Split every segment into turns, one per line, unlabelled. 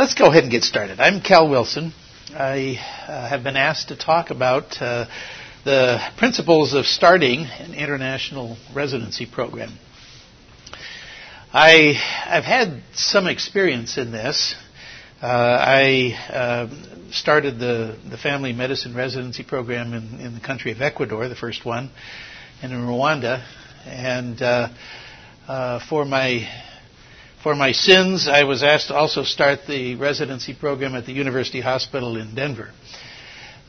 Let's go ahead and get started. I'm Cal Wilson. I uh, have been asked to talk about uh, the principles of starting an international residency program. I, have had some experience in this. Uh, I uh, started the, the family medicine residency program in, in, the country of Ecuador, the first one, and in Rwanda. And uh, uh, for my for my sins, I was asked to also start the residency program at the University Hospital in Denver,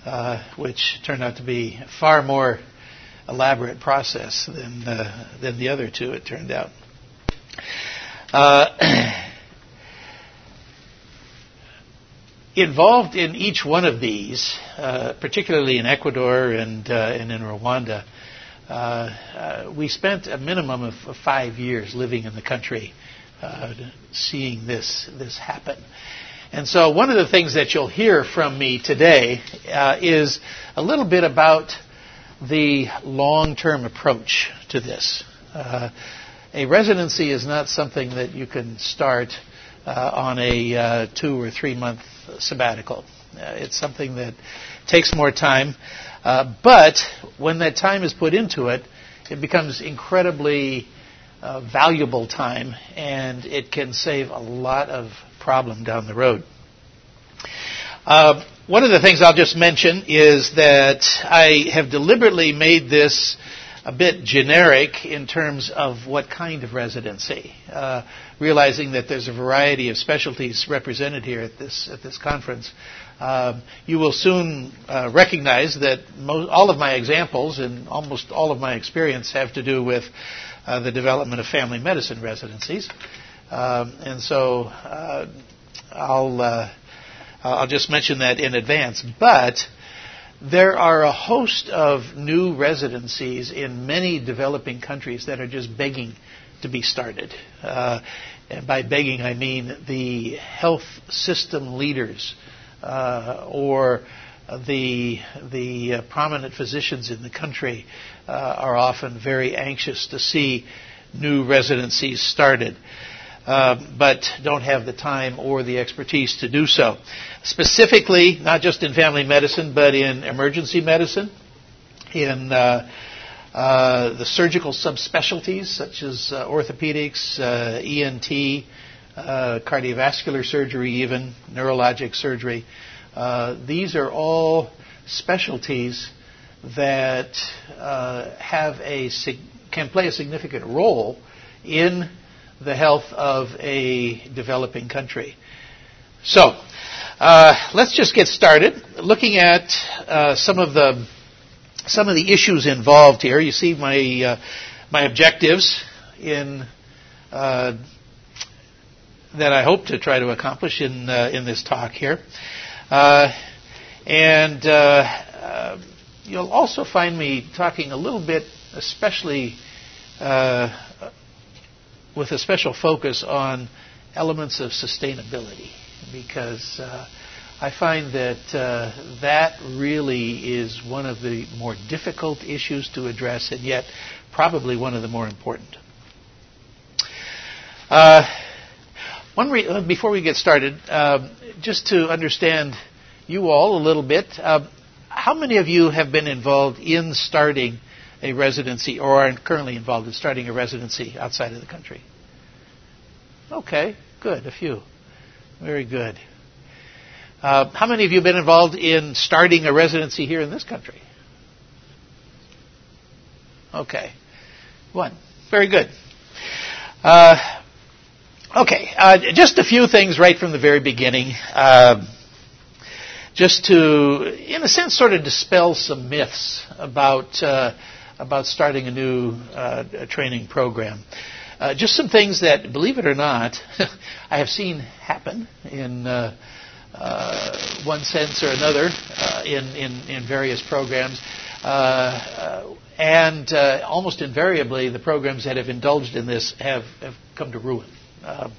uh, which turned out to be a far more elaborate process than uh, than the other two. It turned out. Uh, involved in each one of these, uh, particularly in Ecuador and uh, and in Rwanda, uh, we spent a minimum of, of five years living in the country uh, seeing this this happen. And so, one of the things that you'll hear from me today uh, is a little bit about the long-term approach to this. Uh, a residency is not something that you can start uh, on a uh, two or three month sabbatical. Uh, it's something that takes more time, but when that time is put into it, it becomes incredibly uh, valuable time, and it can save a lot of problem down the road. Uh, one of the things I'll just mention is that I have deliberately made this a bit generic in terms of what kind of residency, uh, realizing that there's a variety of specialties represented here at this at this conference. Um, you will soon uh, recognize that all of my examples and almost all of my experience have to do with uh, the development of family medicine residencies. Um, and so uh, I'll, uh, I'll just mention that in advance. But there are a host of new residencies in many developing countries that are just begging to be started. Uh, and by begging, I mean the health system leaders uh, or the the uh, prominent physicians in the country uh, are often very anxious to see new residencies started, uh, but don't have the time or the expertise to do so. Specifically, not just in family medicine, but in emergency medicine, in uh, uh, the surgical subspecialties such as uh, orthopedics, ENT, cardiovascular surgery, even neurologic surgery. Uh, these are all specialties that uh, have a can play a significant role in the health of a developing country. So, uh, let's just get started looking at uh, some of the some of the issues involved here. You see my uh, my objectives in uh, that I hope to try to accomplish in in this talk here. Uh, and uh, uh, you'll also find me talking a little bit, especially uh, with a special focus on elements of sustainability, because I find that that really is one of the more difficult issues to address, and yet probably one of the more important. One re- before we get started, uh, just to understand you all a little bit, uh, how many of you have been involved in starting a residency or are currently involved in starting a residency outside of the country? Okay, good, a few. Very good. Uh, how many of you have been involved in starting a residency here in this country? Okay, one. Very good. Uh, Okay, uh, just a few things right from the very beginning. Uh, just to, in a sense, sort of dispel some myths about uh, about starting a new uh, training program. Uh, just some things that, believe it or not, I have seen happen in uh, one sense or another in, in, in various programs. and almost invariably, the programs that have indulged in this have, have come to ruin. Uh,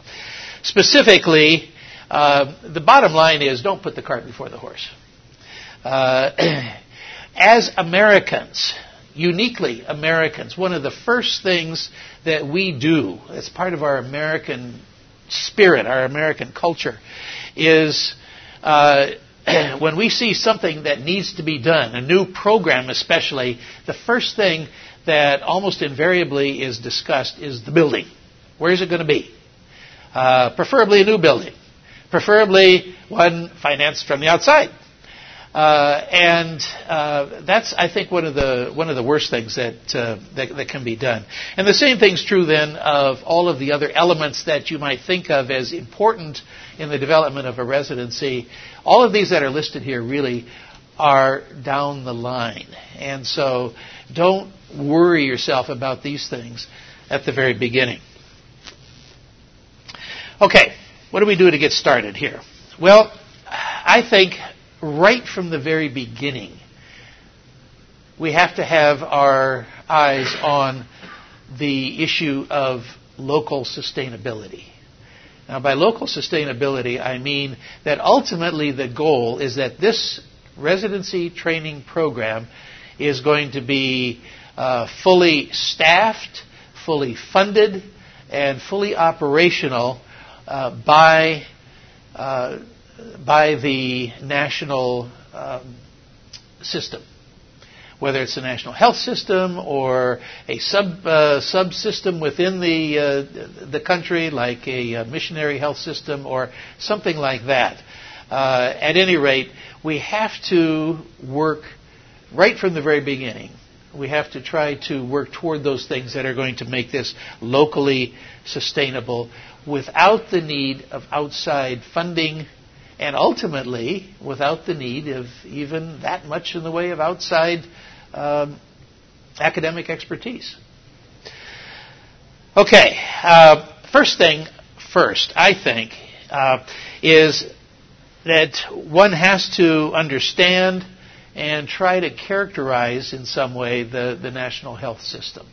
specifically, uh, the bottom line is don't put the cart before the horse. Uh, as Americans, uniquely Americans, one of the first things that we do as part of our American spirit, our American culture, is uh, when we see something that needs to be done, a new program especially, the first thing that almost invariably is discussed is the building. Where is it going to be? Uh, preferably a new building. Preferably one financed from the outside. Uh, and uh, that's, I think, one of the one of the worst things that, uh, that, that can be done. And the same thing's true then of all of the other elements that you might think of as important in the development of a residency. All of these that are listed here really are down the line, and so don't worry yourself about these things at the very beginning. Okay, what do we do to get started here? Well, I think right from the very beginning, we have to have our eyes on the issue of local sustainability. Now, by local sustainability, I mean that ultimately the goal is that this residency training program is going to be uh, fully staffed, fully funded, and fully operational uh, by uh, by the national um, system, whether it's the national health system or a sub uh, subsystem within the uh, the country, like a, a, missionary health system or something like that. Uh, at any rate, we have to work right from the very beginning. We have to try to work toward those things that are going to make this locally sustainable without the need of outside funding and ultimately without the need of even that much in the way of outside um, academic expertise. Okay, uh, first thing first, I think, uh, is that one has to understand and try to characterize in some way the, the national health system.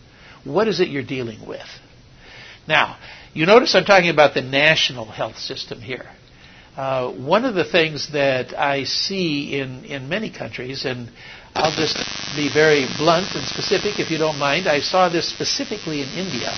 What is it you're dealing with? Now, you notice I'm talking about the national health system here. Uh, one of the things that I see in, in many countries, and I'll just be very blunt and specific if you don't mind, I saw this specifically in India,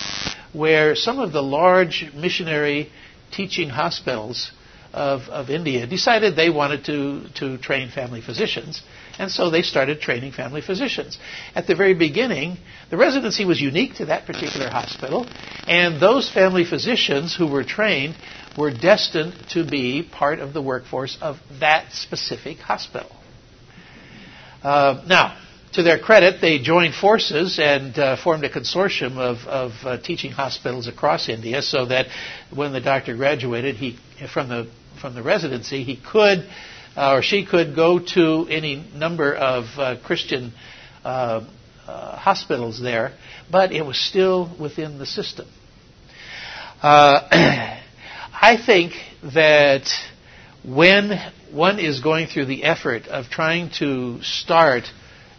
where some of the large missionary teaching hospitals of, of India decided they wanted to, to train family physicians, and so they started training family physicians. At the very beginning, the residency was unique to that particular hospital, and those family physicians who were trained were destined to be part of the workforce of that specific hospital. Uh, now, to their credit, they joined forces and uh, formed a consortium of, of uh, teaching hospitals across India, so that when the doctor graduated, he from the from the residency, he could uh, or she could go to any number of uh, Christian uh, hospitals there, but it was still within the system. I think that when one is going through the effort of trying to start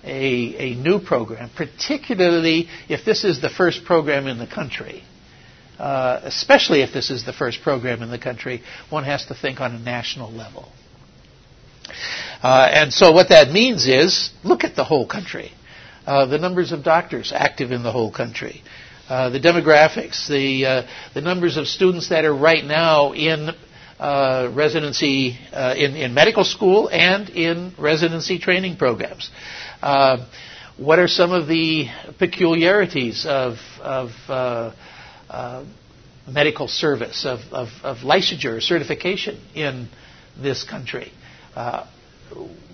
a, a new program, particularly if this is the first program in the country, uh, especially if this is the first program in the country, one has to think on a national level. Uh, and so what that means is look at the whole country. Uh, the numbers of doctors active in the whole country. Uh, the demographics, the uh, the numbers of students that are right now in uh, residency uh, in in medical school and in residency training programs. What are some of the peculiarities of of medical service of, of, of licensure certification in this country?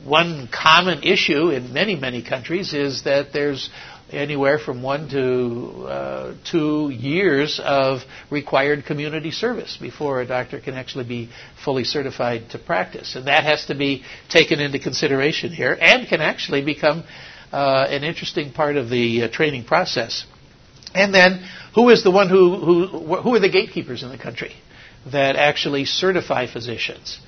One common issue in many, many countries is that there's anywhere from one to uh, two years of required community service before a doctor can actually be fully certified to practice. And that has to be taken into consideration here and can actually become uh, an interesting part of the uh, training process. And then, who is the one who, who, who are the gatekeepers in the country that actually certify physicians?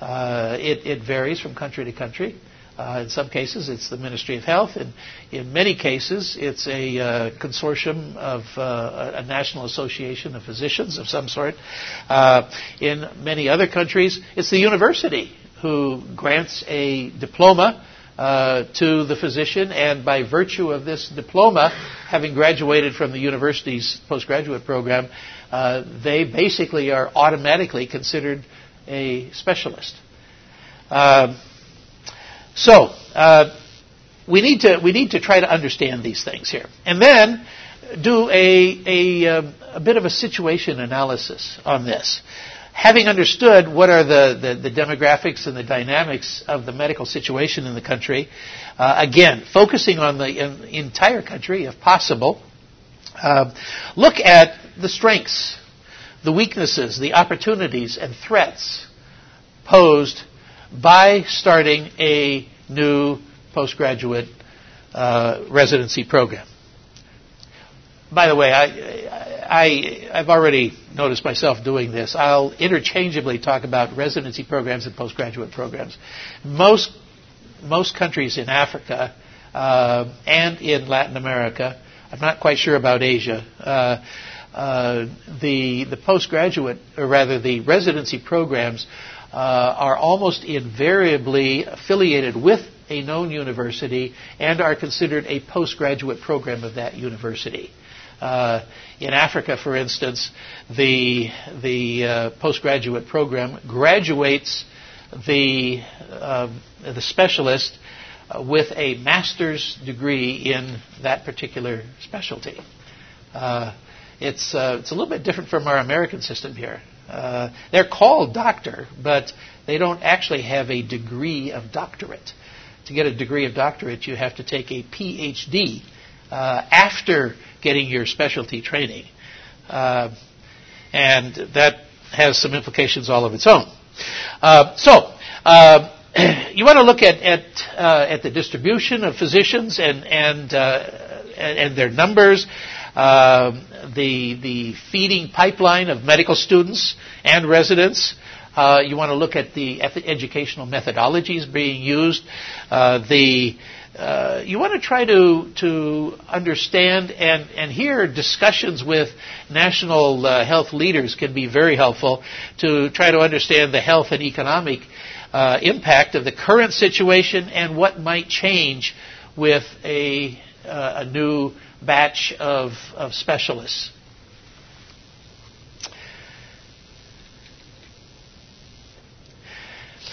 Uh, it, it varies from country to country. Uh, in some cases, it's the Ministry of Health. and in many cases, it's a uh, consortium of uh, a national association of physicians of some sort. Uh, in many other countries, it's the university who grants a diploma uh, to the physician, and by virtue of this diploma, having graduated from the university's postgraduate program, uh, they basically are automatically considered a specialist. Uh, so uh, we need to we need to try to understand these things here, and then do a a, um, a bit of a situation analysis on this. Having understood what are the, the, the demographics and the dynamics of the medical situation in the country, uh, again, focusing on the in, entire country if possible, uh, look at the strengths, the weaknesses, the opportunities, and threats posed by starting a new postgraduate uh, residency program. By the way, I, I, I've already noticed myself doing this. I'll interchangeably talk about residency programs and postgraduate programs. Most, most countries in Africa uh, and in Latin America, I'm not quite sure about Asia, uh, uh, the, the postgraduate, or rather the residency programs, uh, are almost invariably affiliated with a known university and are considered a postgraduate program of that university. Uh, in Africa, for instance, the the uh, postgraduate program graduates the uh, the specialist with a master's degree in that particular specialty. Uh, it's uh, it's a little bit different from our American system here. they're called doctor, but they don't actually have a degree of doctorate. To get a degree of doctorate, you have to take a PhD after getting your specialty training. Uh, and that has some implications all of its own. Uh, so, uh, you want to look at at, uh, at the distribution of physicians and and uh, and, and, their numbers, um, the the feeding pipeline of medical students and residents. Uh, you want to look at the educational methodologies being used, the uh, you want to try to to understand and and hear discussions with national uh, health leaders can be very helpful to try to understand the health and economic uh, impact of the current situation and what might change with a uh, a new batch of of specialists.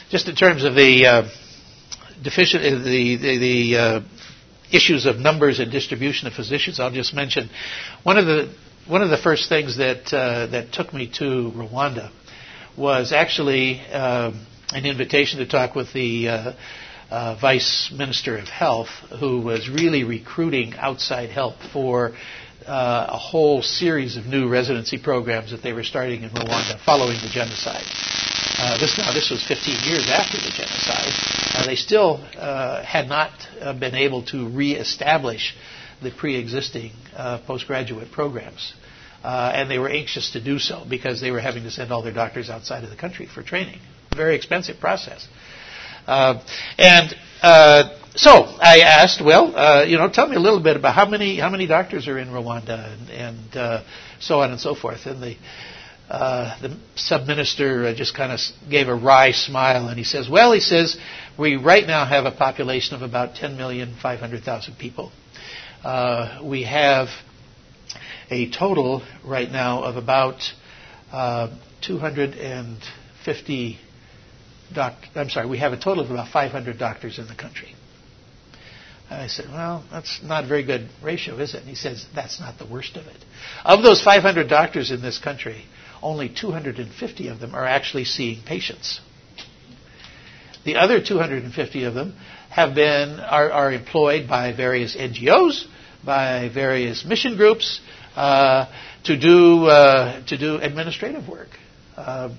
Just in terms of the uh, deficient, uh, the, the, the uh, issues of numbers and distribution of physicians, I'll just mention one of the one of the first things that uh, that took me to Rwanda was actually um, an invitation to talk with the uh, Vice Minister of Health, who was really recruiting outside help for uh, a whole series of new residency programs that they were starting in Rwanda following the genocide. Uh, this now this was 15 years after the genocide. Uh, they still uh, had not uh, been able to reestablish the pre-existing uh, postgraduate programs, and they were anxious to do so because they were having to send all their doctors outside of the country for training. Very expensive process. And so I asked, well, uh, you know, tell me a little bit about how many how many doctors are in Rwanda and, and uh, so on and so forth. And the uh, the sub minister just kind of gave a wry smile and he says, well, he says we right now have a population of about 10,500,000 people. Uh, we have a total right now of about uh, 250 doc- I'm sorry, we have a total of about 500 doctors in the country. And I said, well, that's not a very good ratio, is it? And he says, that's not the worst of it. Of those 500 doctors in this country, only 250 of them are actually seeing patients. The other 250 of them have been are, are employed by various NGOs, by various mission groups uh, to do uh, to do administrative work uh,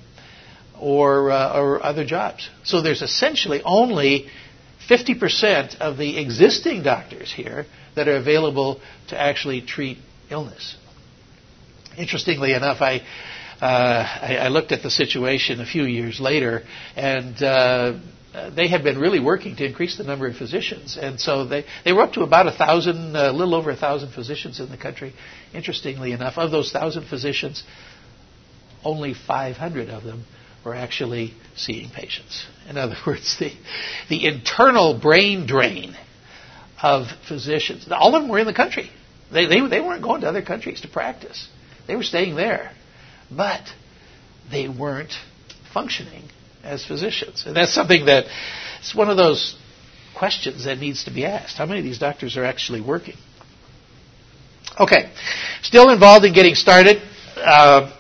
or uh, or other jobs. So there's essentially only 50% of the existing doctors here that are available to actually treat illness. Interestingly enough, I, uh, I, I, looked at the situation a few years later, and uh, they had been really working to increase the number of physicians, and so they, they were up to about a thousand, a little over a thousand physicians in the country. Interestingly enough, of those thousand physicians, only 500 of them were actually seeing patients. In other words, the, the internal brain drain of physicians, all of them were in the country. They, they, they weren't going to other countries to practice. They were staying there. But they weren't functioning as physicians. And that's something that it's one of those questions that needs to be asked. How many of these doctors are actually working? Okay, still involved in getting started. Uh,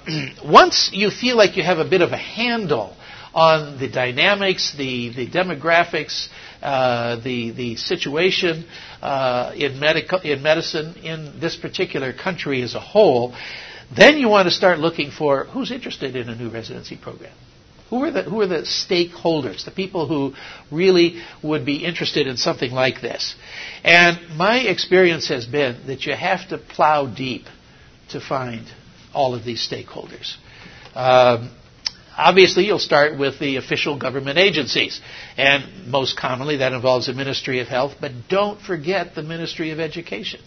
once you feel like you have a bit of a handle on the dynamics, the, the demographics, uh, the, the situation uh, in, medical, in medicine in this particular country as a whole, then you want to start looking for who's interested in a new residency program. Who are the who are the stakeholders, the people who really would be interested in something like this? And my experience has been that you have to plow deep to find all of these stakeholders. Um, obviously, you'll start with the official government agencies, and most commonly that involves the Ministry of Health. But don't forget the Ministry of Education,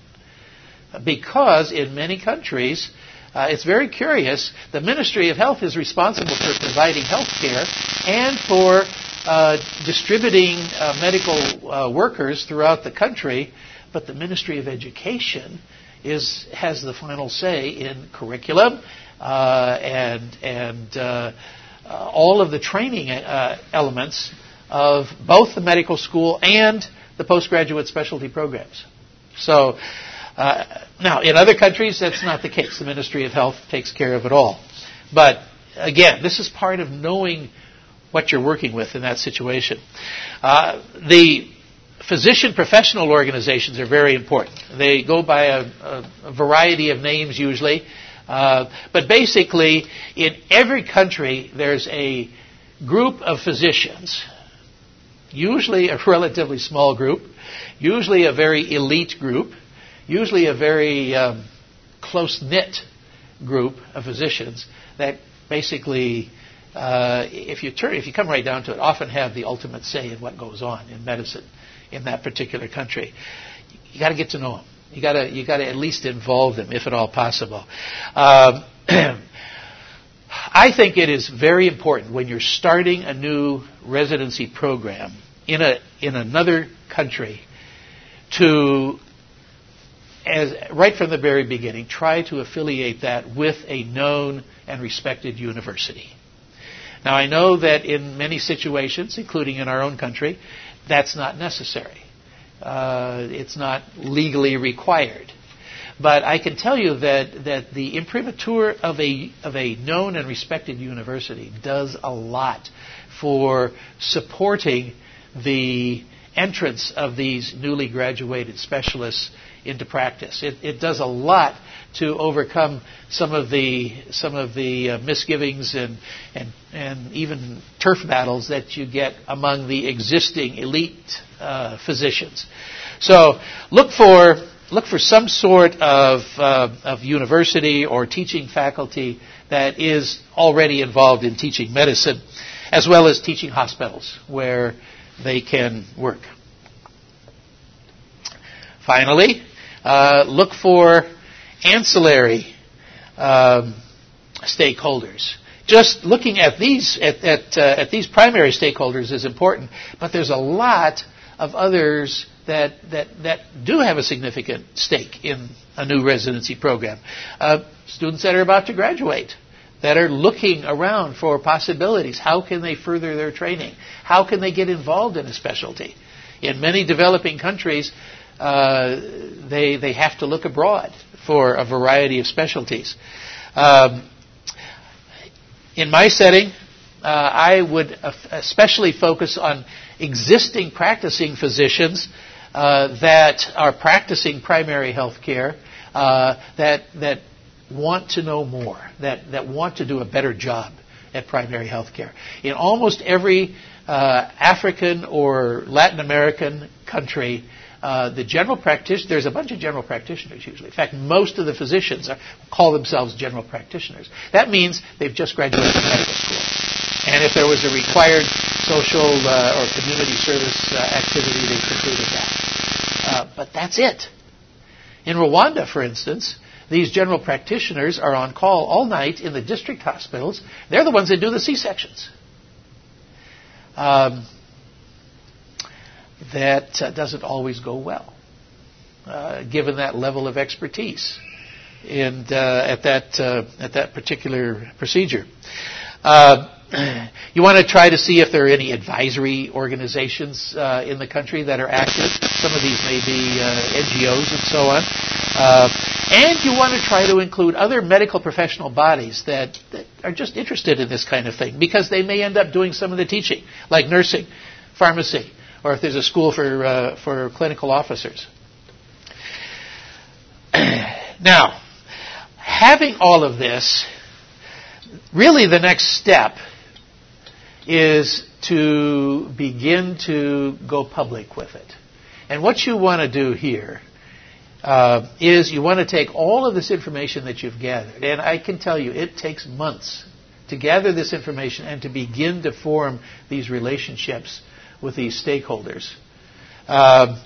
because in many countries uh, it's very curious. The Ministry of Health is responsible for providing health care and for uh, distributing uh, medical uh, workers throughout the country, but the Ministry of Education is has the final say in curriculum uh, and and uh, all of the training elements of both the medical school and the postgraduate specialty programs. So uh, now, in other countries, that's not the case. The Ministry of Health takes care of it all. But again, this is part of knowing what you're working with in that situation. Uh, the physician professional organizations are very important. They go by a, a, a variety of names usually. Uh, but basically, in every country, there's a group of physicians, usually a relatively small group, usually a very elite group, usually a very um, close knit group of physicians that basically, uh, if you turn, if you come right down to it, often have the ultimate say in what goes on in medicine in that particular country. You got to get to know them. You got to you got to at least involve them, if at all possible. Um, I think it is very important when you're starting a new residency program in a in another country to as, right from the very beginning, try to affiliate that with a known and respected university. Now, I know that in many situations, including in our own country, that's not necessary. Uh, it's not legally required. But I can tell you that, that the imprimatur of a, of a known and respected university does a lot for supporting the entrance of these newly graduated specialists into practice. It, it does a lot to overcome some of the some of the uh, misgivings and, and and even turf battles that you get among the existing elite uh, physicians. So look for look for some sort of uh, of university or teaching faculty that is already involved in teaching medicine, as well as teaching hospitals where they can work. Finally, uh, look for ancillary um, stakeholders. Just looking at these at at, uh, at these primary stakeholders is important, but there's a lot of others that that that do have a significant stake in a new residency program. Uh, students that are about to graduate, that are looking around for possibilities. How can they further their training? How can they get involved in a specialty? In many developing countries, uh, they they have to look abroad for a variety of specialties. Um, in my setting, uh, I would especially focus on existing practicing physicians uh, that are practicing primary health care uh, that that want to know more, that that want to do a better job at primary health care. In almost every uh, African or Latin American country, uh, the general practitioner, there's a bunch of general practitioners usually. In fact, most of the physicians are, call themselves general practitioners. That means they've just graduated from medical school. And if there was a required social uh, or community service uh, activity, they completed that. Uh, but that's it. In Rwanda, for instance, these general practitioners are on call all night in the district hospitals. They're the ones that do the C sections. Um, that uh, doesn't always go well, uh, given that level of expertise and uh, at that uh, at that particular procedure. Uh, you want to try to see if there are any advisory organizations uh, in the country that are active. Some of these may be NGOs and so on. And you want to try to include other medical professional bodies that, that are just interested in this kind of thing because they may end up doing some of the teaching, like nursing, pharmacy, or if there's a school for, uh, for clinical officers. now, having all of this, really the next step is to begin to go public with it. And what you want to do here uh, is you want to take all of this information that you've gathered, and I can tell you it takes months to gather this information and to begin to form these relationships with these stakeholders. Uh,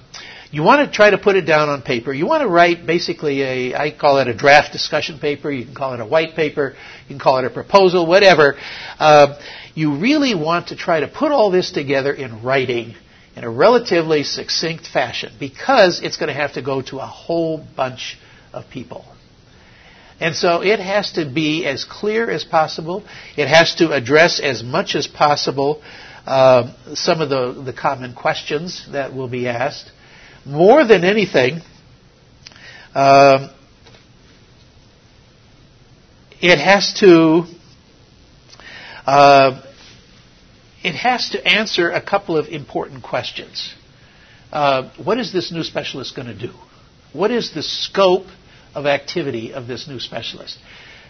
you want to try to put it down on paper. You want to write basically a, I call it a draft discussion paper. You can call it a white paper. You can call it a proposal, whatever. Uh, you really want to try to put all this together in writing in a relatively succinct fashion because it's going to have to go to a whole bunch of people. And so it has to be as clear as possible. It has to address as much as possible uh, some of the, the common questions that will be asked. More than anything, uh, it has to uh, it has to answer a couple of important questions. Uh, what is this new specialist going to do? What is the scope of activity of this new specialist?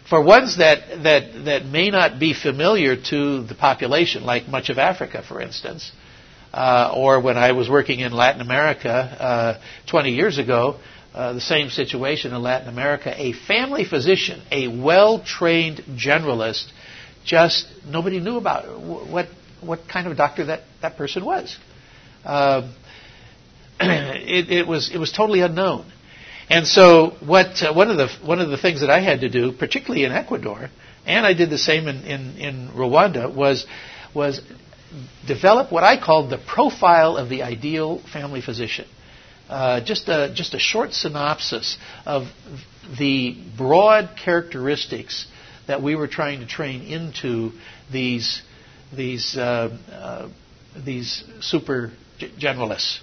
For ones that, that, that may not be familiar to the population, like much of Africa, for instance, uh, or when I was working in Latin America uh, 20 years ago, uh, the same situation in Latin America, a family physician, a well trained generalist, just nobody knew about it. what what kind of doctor that, that person was. Uh, it, it, was it was totally unknown. And so, what uh, one of the one of the things that I had to do, particularly in Ecuador, and I did the same in, in, in Rwanda, was was develop what I called the profile of the ideal family physician. Uh, just a just a short synopsis of the broad characteristics that we were trying to train into these these uh, uh, these super generalists.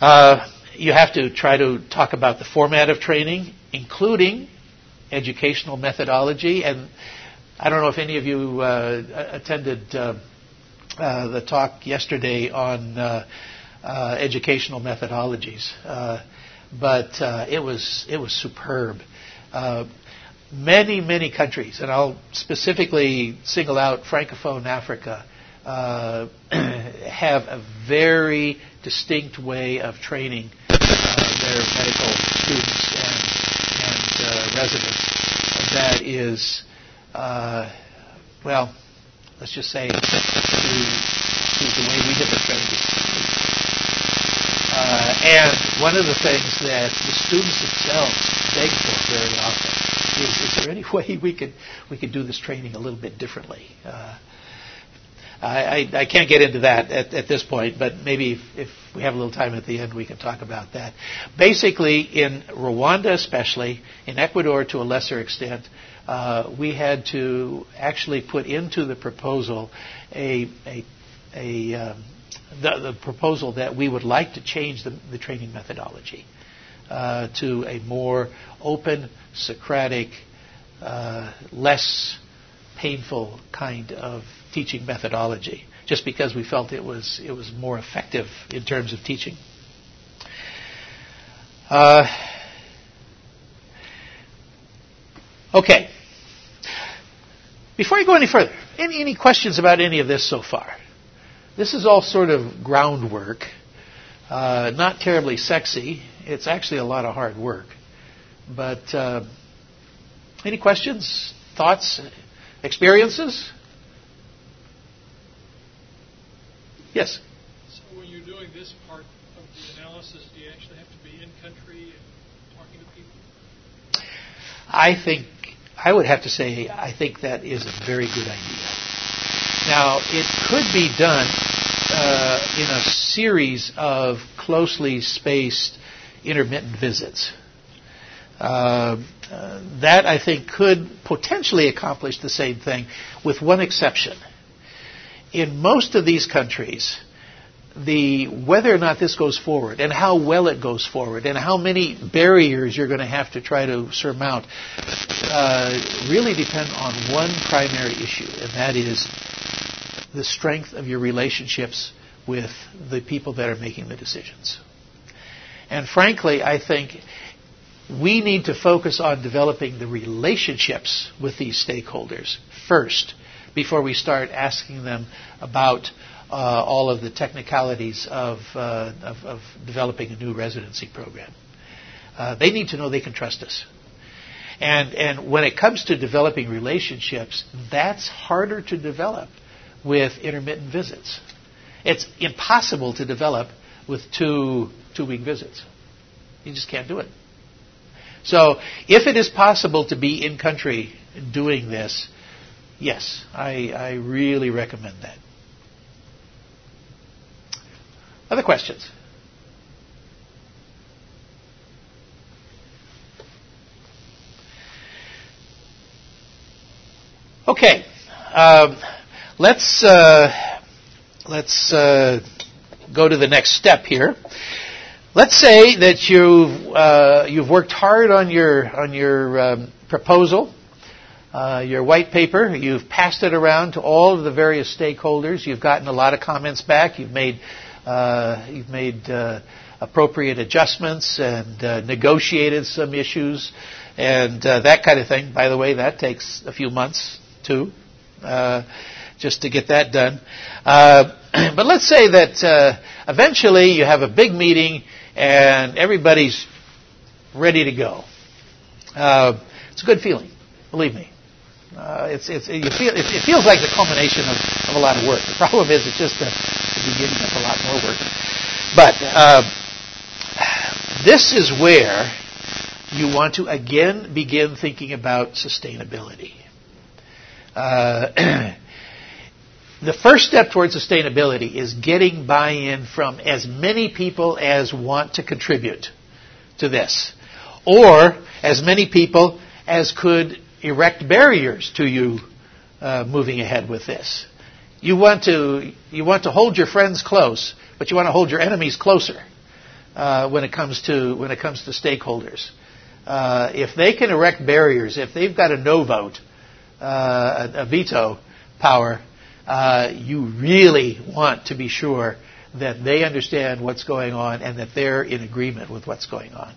Uh, you have to try to talk about the format of training, including educational methodology. And I don't know if any of you uh, attended uh, uh, the talk yesterday on educational methodologies, but it was it was superb many, many countries, and I'll specifically single out Francophone Africa, uh, have a very distinct way of training uh, their medical students and, and uh, residents. That is, uh, well, let's just say, to, the way we did the training. Uh, and one of the things that the students themselves beg for very often is, is there any way we could we could do this training a little bit differently? Uh, I, I, I, can't get into that at, at this point, but maybe if, if, we have a little time at the end, we can talk about that. Basically, in Rwanda, especially in Ecuador to a lesser extent, uh, we had to actually put into the proposal a, a, a um, the, the, proposal that we would like to change the, the training methodology uh, to a more open, Socratic, uh, less painful kind of teaching methodology, just because we felt it was it was more effective in terms of teaching. Uh, okay. Before I go any further, any, any questions about any of this so far? This is all sort of groundwork, uh, not terribly sexy. It's actually a lot of hard work. But uh, any questions, thoughts, experiences? Yes.
So when you're doing this part of the analysis, do you actually have to be in country and talking to people?
I think I would have to say I think that is a very good idea. Now it could be done uh, in a series of closely spaced intermittent visits. Uh, that I think could potentially accomplish the same thing, with one exception. In most of these countries, the whether or not this goes forward and how well it goes forward and how many barriers you're going to have to try to surmount uh, really depend on one primary issue, and that is the strength of your relationships with the people that are making the decisions. And frankly, I think we need to focus on developing the relationships with these stakeholders first before we start asking them about uh, all of the technicalities of, uh, of, of, developing a new residency program. Uh, they need to know they can trust us. And, and when it comes to developing relationships, that's harder to develop with intermittent visits. It's impossible to develop with two two week visits. You just can't do it. So, if it is possible to be in country doing this, yes, I, I really recommend that. Other questions? Okay, um, let's uh, let's uh, go to the next step here. Let's say that you've uh, you've worked hard on your on your um, proposal, uh, your white paper. You've passed it around to all of the various stakeholders. You've gotten a lot of comments back. You've made uh, you've made uh, appropriate adjustments and uh, negotiated some issues and that kind of thing. By the way, that takes a few months too, just to get that done. but let's say that eventually you have a big meeting and everybody's ready to go. Uh, it's a good feeling, believe me. Uh, it's, it's, you feel, it, it, feels like the culmination of, of, a lot of work. The problem is it's just the, the beginning of a lot more work. But uh, this is where you want to again begin thinking about sustainability. Uh, the first step towards sustainability is getting buy-in from as many people as want to contribute to this, or as many people as could erect barriers to you uh, moving ahead with this. You want to you want to hold your friends close, but you want to hold your enemies closer uh, when it comes to when it comes to stakeholders. Uh, if they can erect barriers, if they've got a no vote, uh, a, a, veto power, uh, you really want to be sure that they understand what's going on and that they're in agreement with what's going on.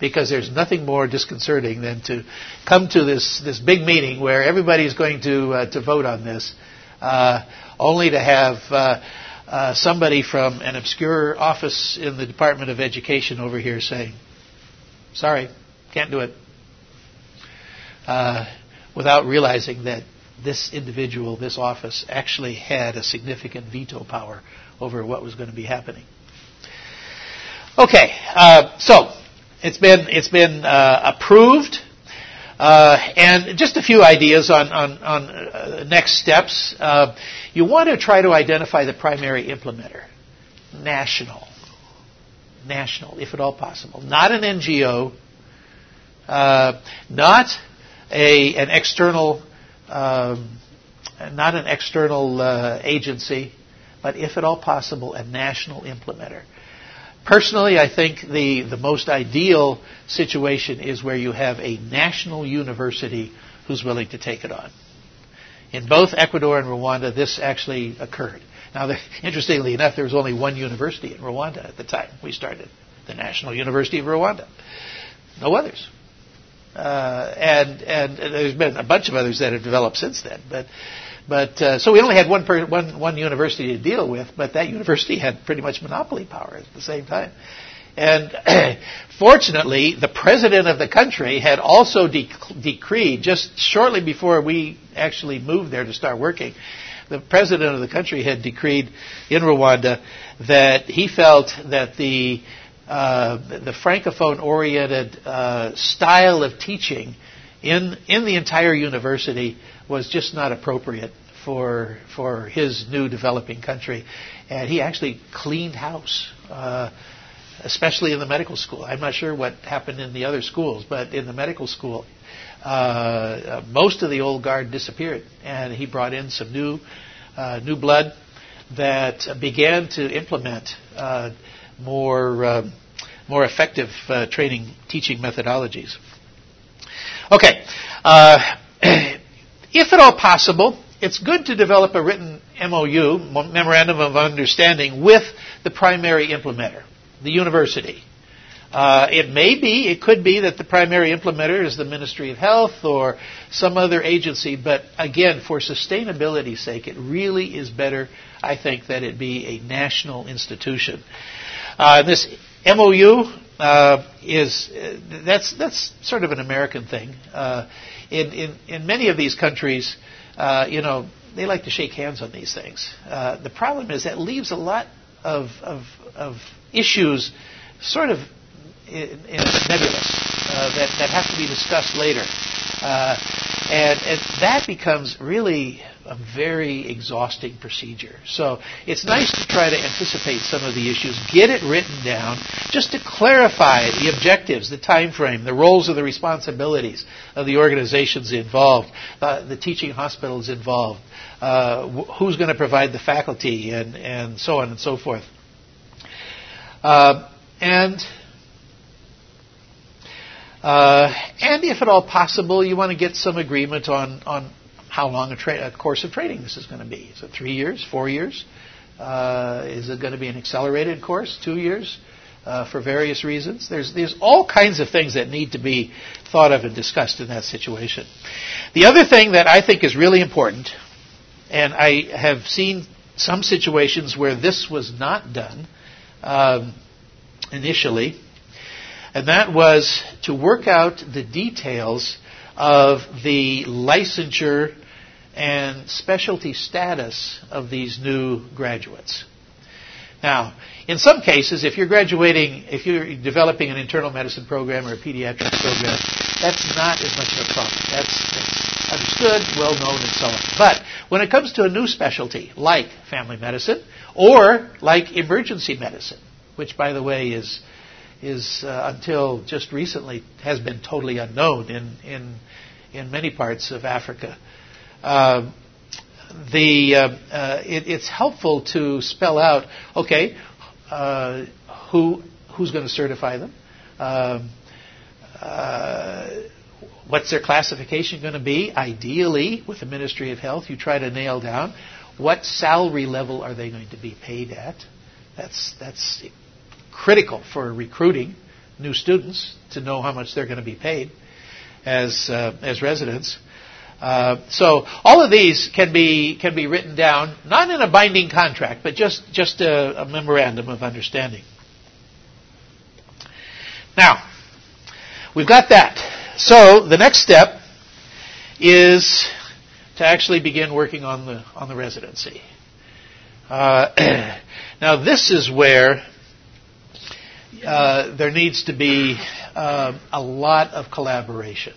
Because there's nothing more disconcerting than to come to this, this big meeting where everybody's going to, uh, to vote on this, uh, only to have uh, uh, somebody from an obscure office in the Department of Education over here saying, sorry, can't do it, uh, without realizing that this individual, this office, actually had a significant veto power over what was going to be happening. Okay, uh, so it's been it's been uh, approved, uh, and just a few ideas on on, on uh, next steps. Uh, you want to try to identify the primary implementer, national, national, if at all possible, not an NGO, uh, not a an external. Um, not an external uh, agency, but if at all possible, a national implementer. Personally, I think the, the most ideal situation is where you have a national university who's willing to take it on. In both Ecuador and Rwanda, this actually occurred. Now, interestingly enough, there was only one university in Rwanda at the time we started, the National University of Rwanda. No others. Uh, and, and there's been a bunch of others that have developed since then. But but uh, so we only had one, per, one one university to deal with, but that university had pretty much monopoly power at the same time. And fortunately, the president of the country had also de- decreed just shortly before we actually moved there to start working. The president of the country had decreed in Rwanda that he felt that the uh, the francophone-oriented uh, style of teaching in in the entire university was just not appropriate for for his new developing country, and he actually cleaned house. Uh, especially in the medical school. I'm not sure what happened in the other schools, but in the medical school, uh, most of the old guard disappeared, and he brought in some new uh, new blood that began to implement uh, more uh, more effective uh, training teaching methodologies. Okay, uh, if at all possible, it's good to develop a written MOU, memorandum of understanding, with the primary implementer, the university. Uh, it may be, it could be that the primary implementer is the Ministry of Health or some other agency, but again, for sustainability's sake, it really is better, I think, that it be a national institution. Uh, this MOU uh, is uh, that's that's sort of an American thing. Uh, in, in in many of these countries, uh, you know, they like to shake hands on these things. the problem is that leaves a lot of of, of issues sort of in, in nebulous uh, that, that have to be discussed later. Uh, and, and, that becomes really a very exhausting procedure. So it's nice to try to anticipate some of the issues, get it written down, just to clarify the objectives, the time frame, the roles and the responsibilities of the organizations involved, uh, the teaching hospitals involved, uh, who's going to provide the faculty, and, and so on and so forth. Uh, and uh, and if at all possible, you want to get some agreement on, on how long a, tra- a course of training this is going to be. Is it three years, four years? Uh, is it going to be an accelerated course, two years, uh, for various reasons? There's, there's all kinds of things that need to be thought of and discussed in that situation. The other thing that I think is really important, and I have seen some situations where this was not done um, initially, and that was to work out the details of the licensure and specialty status of these new graduates. Now, in some cases, if you're graduating, if you're developing an internal medicine program or a pediatric program, that's not as much of a problem. That's, understood, well known, and so on. But when it comes to a new specialty, like family medicine, or like emergency medicine, which, by the way, is is uh, until just recently has been totally unknown in in in many parts of Africa. Uh, the uh, uh it, it's helpful to spell out okay uh, who who's going to certify them. Um, what's their classification going to be? Ideally, with the Ministry of Health, you try to nail down what salary level are they going to be paid at. That's that's critical for recruiting new students to know how much they're going to be paid as uh, as residents. Uh, so all of these can be can be written down, not in a binding contract, but just just a, a memorandum of understanding. Now, we've got that. So the next step is to actually begin working on the on the residency. Uh, now this is where uh, there needs to be uh, a lot of collaboration.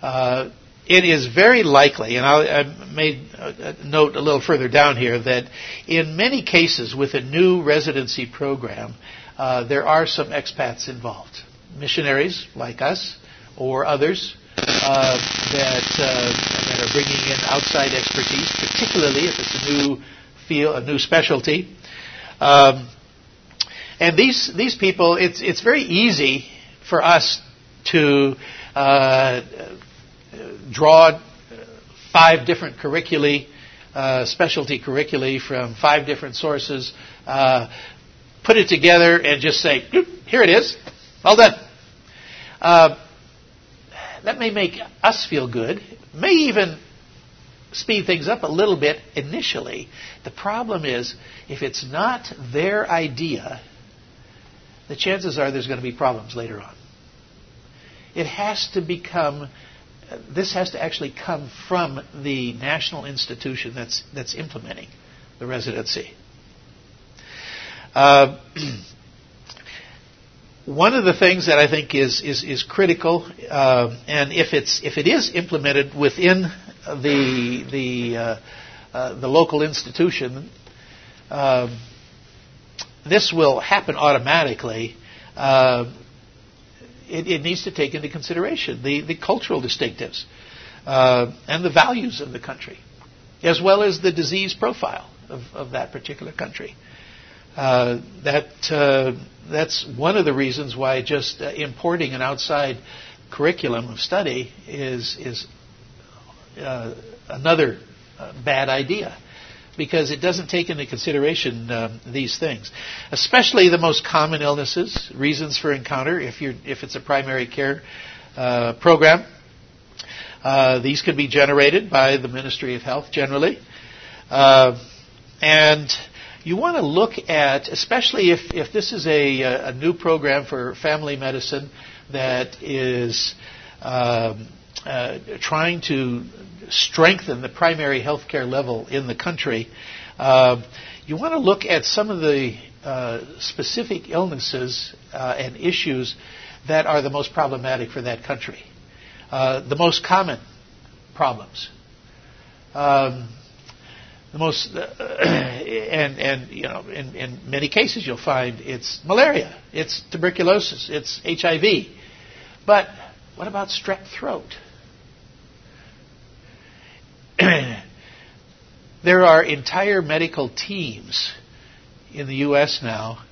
Uh, it is very likely, and I, I made a note a little further down here, that in many cases with a new residency program, uh, there are some expats involved. Missionaries like us or others uh, that, that are bringing in outside expertise, particularly if it's a new field, a new specialty. Um, and these, these people, it's, it's very easy for us to uh, draw five different curriculi, uh, specialty curriculi from five different sources, uh, put it together and just say, here it is, well done. Uh, that may make us feel good, may even speed things up a little bit initially. The problem is, if it's not their idea, the chances are there's going to be problems later on. It has to become, this has to actually come from the national institution that's, that's implementing the residency. Uh, one of the things that I think is is, is critical, uh, and if it's if it is implemented within the the uh, uh, the local institution, um, this will happen automatically. It, it, needs to take into consideration the, the cultural distinctives uh, and the values of the country, as well as the disease profile of, of that particular country. Uh, that uh, that's one of the reasons why just uh, importing an outside curriculum of study is is uh, another uh, bad idea because it doesn't take into consideration um, these things, especially the most common illnesses, reasons for encounter. If you're if it's a primary care uh, program, uh, these can be generated by the Ministry of Health generally, uh, and you want to look at, especially if if this is a, a new program for family medicine that is. Um, uh, trying to strengthen the primary health care level in the country, uh, you want to look at some of the uh, specific illnesses uh, and issues that are the most problematic for that country. Uh, the most common problems. Um, the most, uh, and and you know, in, in many cases you'll find it's malaria, it's tuberculosis, it's HIV, but what about strep throat? there are entire medical teams in the U.S. now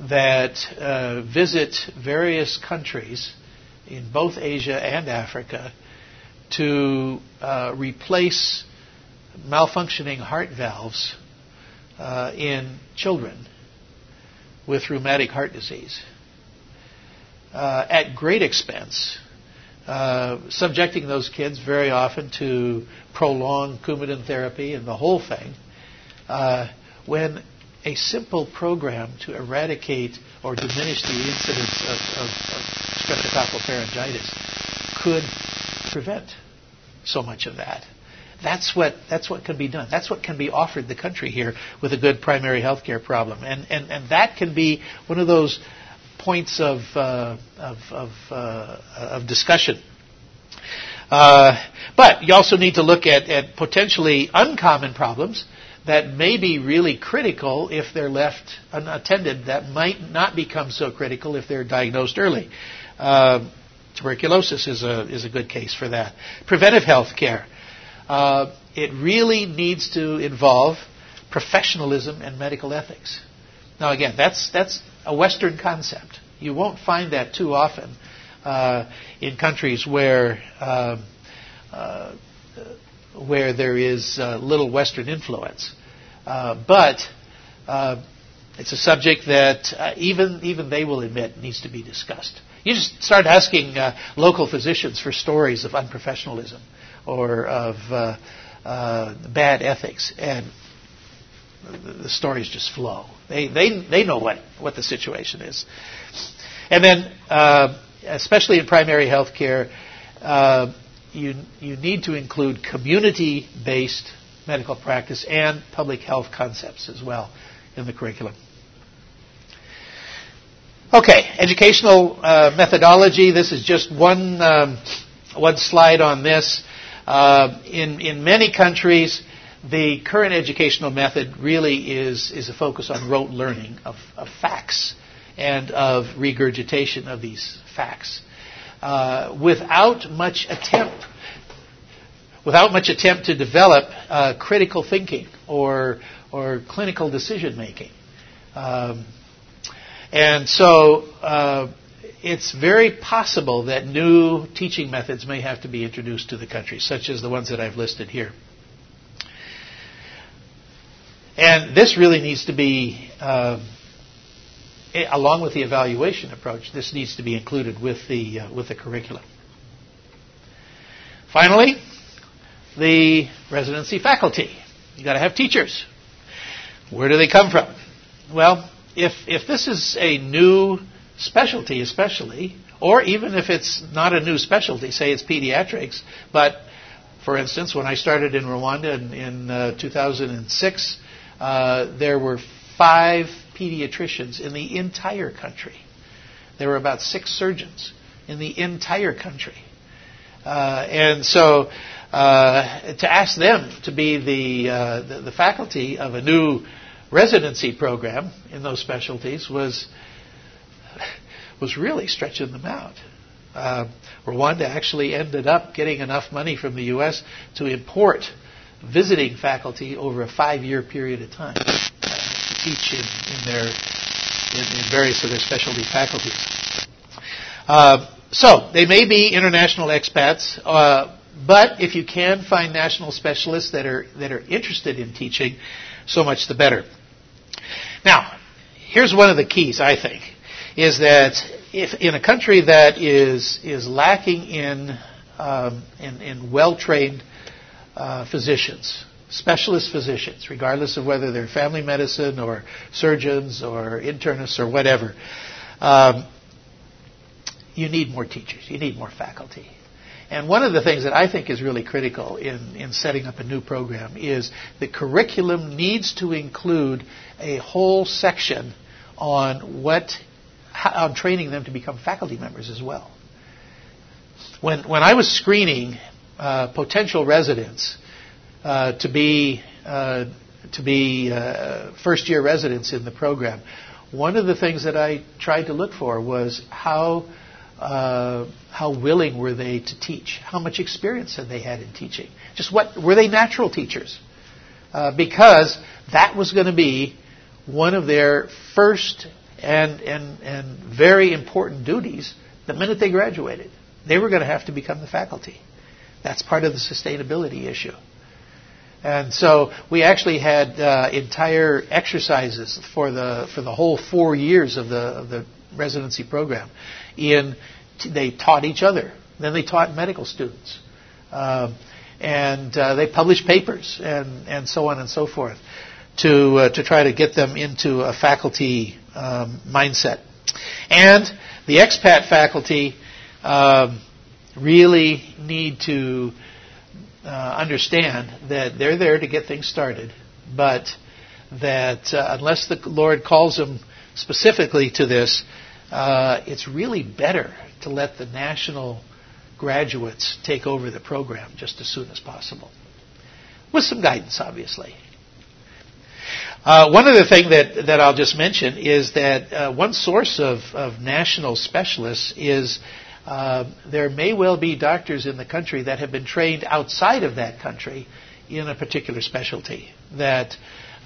that uh, visit various countries in both Asia and Africa to uh, replace malfunctioning heart valves uh, in children with rheumatic heart disease uh, at great expense uh, subjecting those kids very often to prolonged Coumadin therapy and the whole thing, uh, when a simple program to eradicate or diminish the incidence of, of, of streptococcal pharyngitis could prevent so much of that. That's what that's what can be done. That's what can be offered the country here with a good primary health care problem, and and and that can be one of those points of, uh, of, of, uh, of, discussion. Uh, but you also need to look at, at potentially uncommon problems that may be really critical if they're left unattended, that might not become so critical if they're diagnosed early. Uh, tuberculosis is a, is a good case for that. Preventive health care. Uh, it really needs to involve professionalism and medical ethics. Now, again, that's, that's a Western concept. You won't find that too often uh, in countries where uh, uh, where there is uh, little Western influence. Uh, but uh, it's a subject that even even they will admit needs to be discussed. You just start asking local physicians for stories of unprofessionalism or of bad ethics, and the stories just flow. They, they, they know what, what the situation is. And then, uh, especially in primary health care, uh, you, you need to include community based medical practice and public health concepts as well in the curriculum. Okay, educational uh, methodology. This is just one, um, one slide on this. Uh, in, in many countries, the current educational method really is, is a focus on rote learning of, of facts and of regurgitation of these facts uh, without much attempt without much attempt to develop uh, critical thinking or or clinical decision making um, and so uh, it's very possible that new teaching methods may have to be introduced to the country, such as the ones that I've listed here. And this really needs to be, uh, along with the evaluation approach, this needs to be included with the uh, with the curriculum. Finally, the residency faculty. You've got to have teachers. Where do they come from? Well, if if this is a new specialty, especially, or even if it's not a new specialty, say it's pediatrics, but for instance, when I started in Rwanda in, in uh, 2006, uh, there were five pediatricians in the entire country. there were about six surgeons in the entire country. Uh, and so uh, to ask them to be the, uh, the, the faculty of a new residency program in those specialties was was really stretching them out. Uh, Rwanda actually ended up getting enough money from the U.S. to import visiting faculty over a five-year period of time to teach in, in their in, in, various of their specialty faculties. Uh, so they may be international expats, uh, but if you can find national specialists that are that are interested in teaching, so much the better. Now, here's one of the keys I think is that if in a country that is is lacking in um, in, in well trained uh, physicians, specialist physicians, regardless of whether they're family medicine or surgeons or internists or whatever, um, you need more teachers. You need more faculty. And one of the things that I think is really critical in, in setting up a new program is the curriculum needs to include a whole section on what on training them to become faculty members as well. When when I was screening uh, potential residents uh, to be uh, to be uh, first year residents in the program, one of the things that I tried to look for was how how willing were they to teach? How much experience had they had in teaching? Just what were they natural teachers? Because that was going to be one of their first and, and, and very important duties the minute they graduated. They were going to have to become the faculty. That's part of the sustainability issue. And so we actually had uh, entire exercises for the for the whole four years of the of the residency program. In they taught each other. Then they taught medical students, um, and uh, they published papers and and so on and so forth to uh, to try to get them into a faculty um, mindset. And the expat faculty um, really need to uh, understand that they're there to get things started, but that uh, unless the Lord calls them specifically to this, uh, it's really better to let the national graduates take over the program just as soon as possible. With some guidance, obviously. Uh, one other thing that, that I'll just mention is that uh, one source of, of national specialists is uh, there may well be doctors in the country that have been trained outside of that country in a particular specialty. That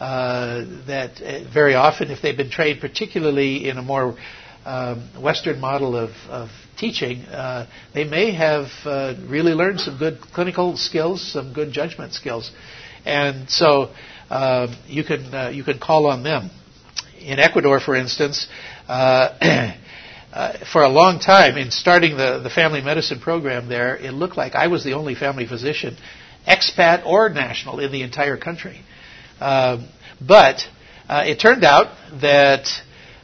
uh, that uh, very often, if they've been trained particularly in a more um, Western model of, of teaching, uh, they may have really learned some good clinical skills, some good judgment skills, and so uh, you can uh, you can call on them. In Ecuador, for instance, uh, uh, for a long time, in starting the, the family medicine program there, it looked like I was the only family physician, expat or national, in the entire country. Um, but uh, it turned out that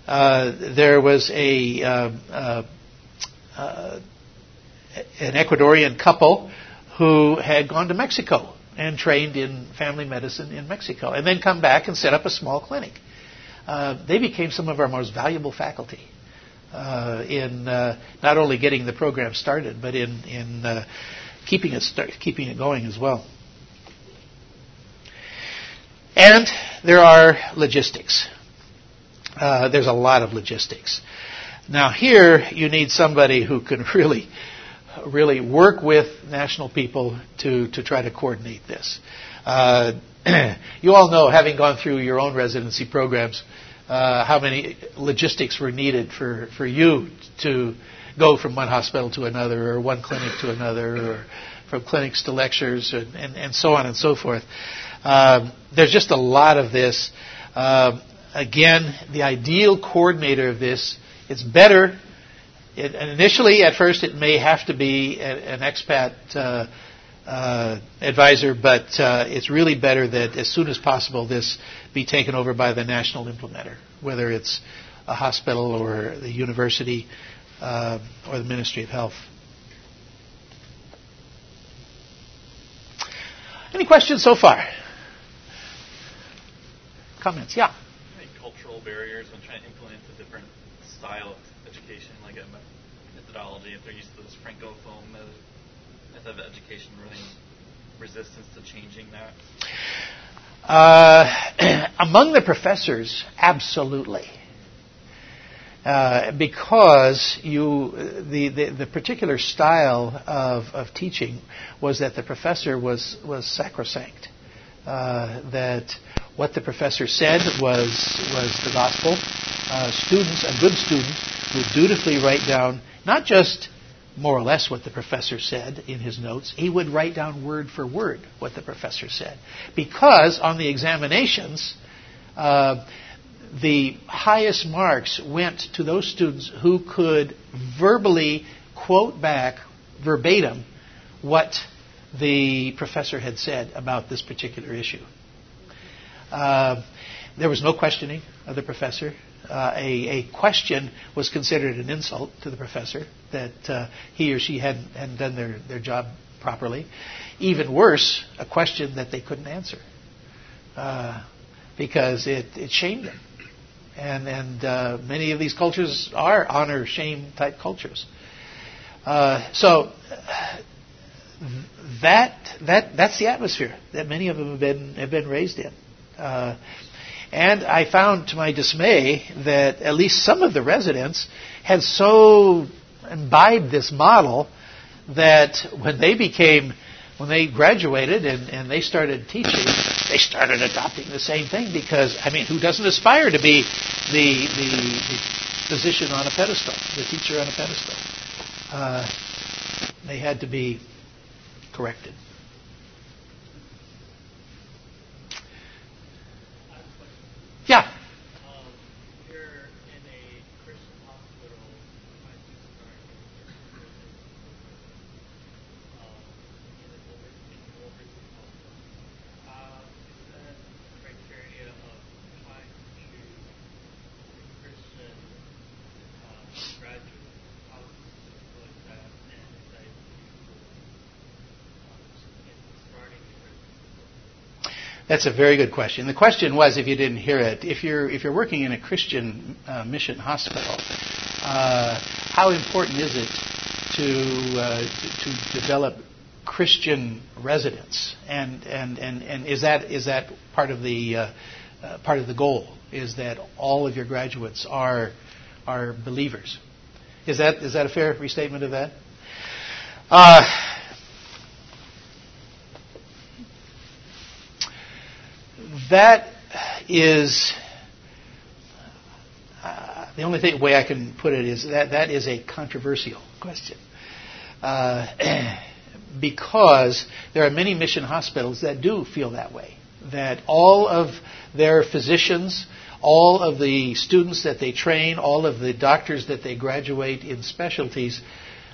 uh, there was a um, an Ecuadorian couple who had gone to Mexico and trained in family medicine in Mexico, and then come back and set up a small clinic. Uh, they became some of our most valuable faculty uh, in uh, not only getting the program started, but in in uh, keeping it start, keeping it going as well. And there are logistics. Uh, there's a lot of logistics. Now here you need somebody who can really really work with national people to, to try to coordinate this. Uh, you all know, having gone through your own residency programs, uh, how many logistics were needed for, for you to go from one hospital to another, or one clinic to another, or from clinics to lectures, and, and, and so on and so forth. Um, there's just a lot of this. Uh, again, the ideal coordinator of this, it's better it, initially, at first, it may have to be a, an expat uh, uh, advisor, but uh, it's really better that as soon as possible this be taken over by the national implementer, whether it's a hospital or the university uh, or the Ministry of Health. Any questions so far? Comments? Yeah.
Any cultural barriers when trying to implement a different style of education, like a methodology, if they're used to this francophone method of education, really resistance to changing that?
Uh, among the professors, absolutely. Uh, because you, the, the, the, particular style of, of teaching was that the professor was, was sacrosanct. Uh, that what the professor said was, was the gospel. Uh, students, a good student, would dutifully write down not just more or less what the professor said in his notes, he would write down word for word what the professor said. Because on the examinations, uh, the highest marks went to those students who could verbally quote back verbatim what the professor had said about this particular issue. Uh, there was no questioning of the professor. Uh, a, a, question was considered an insult to the professor that uh, he or she hadn't, hadn't done their, their job properly. Even worse, a question that they couldn't answer uh, because it, it shamed them. And, and uh, many of these cultures are honor shame type cultures. Uh, so that, that, that's the atmosphere that many of them have been, have been raised in. And I found to my dismay that at least some of the residents had so imbibed this model that when they became, when they graduated and, and they started teaching, they started adopting the same thing because, I mean, who doesn't aspire to be the, the, the physician on a pedestal, the teacher on a pedestal? Uh, they had to be corrected. Yeah. That's a very good question. The question was, if you didn't hear it, if you're if you're working in a Christian uh, mission hospital, uh, how important is it to uh, to develop Christian residents, and and and and is that is that part of the uh, uh, part of the goal? Is that all of your graduates are are believers? Is that is that a fair restatement of that? Uh, that is uh, the only thing, way I can put it is that that is a controversial question. Uh, because there are many mission hospitals that do feel that way. That all of their physicians, all of the students that they train, all of the doctors that they graduate in specialties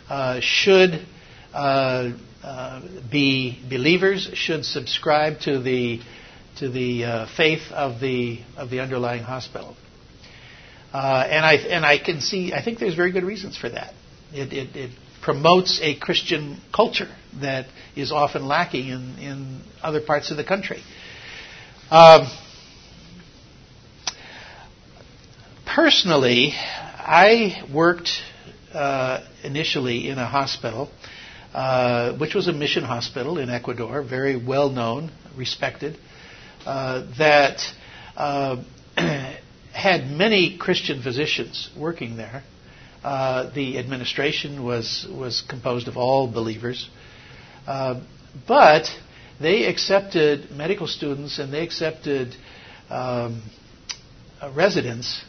uh, should uh, uh, be believers, should subscribe to the to the uh, faith of the of the underlying hospital. Uh, and I and I can see I think there's very good reasons for that. It, it, it promotes a Christian culture that is often lacking in, in other parts of the country. Um, personally, I worked uh, initially in a hospital, uh, which was a mission hospital in Ecuador, very well known, respected. Uh, that uh, had many Christian physicians working there. Uh, the administration was was composed of all believers, uh, but they accepted medical students and they accepted um, residents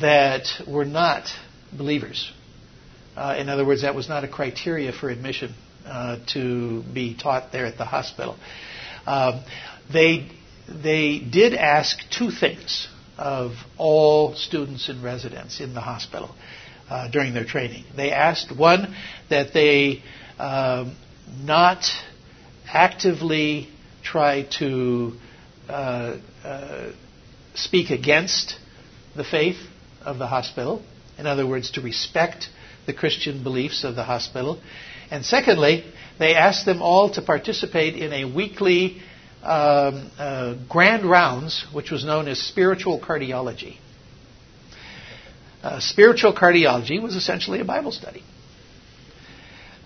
that were not believers. Uh, in other words, that was not a criteria for admission uh, to be taught there at the hospital. Um, they they did ask two things of all students and residents in the hospital uh, during their training. They asked, one, that they um, not actively try to uh, uh, speak against the faith of the hospital, in other words, to respect the Christian beliefs of the hospital. And secondly, they asked them all to participate in a weekly um, uh, grand rounds, which was known as spiritual cardiology. Uh, spiritual cardiology was essentially a Bible study.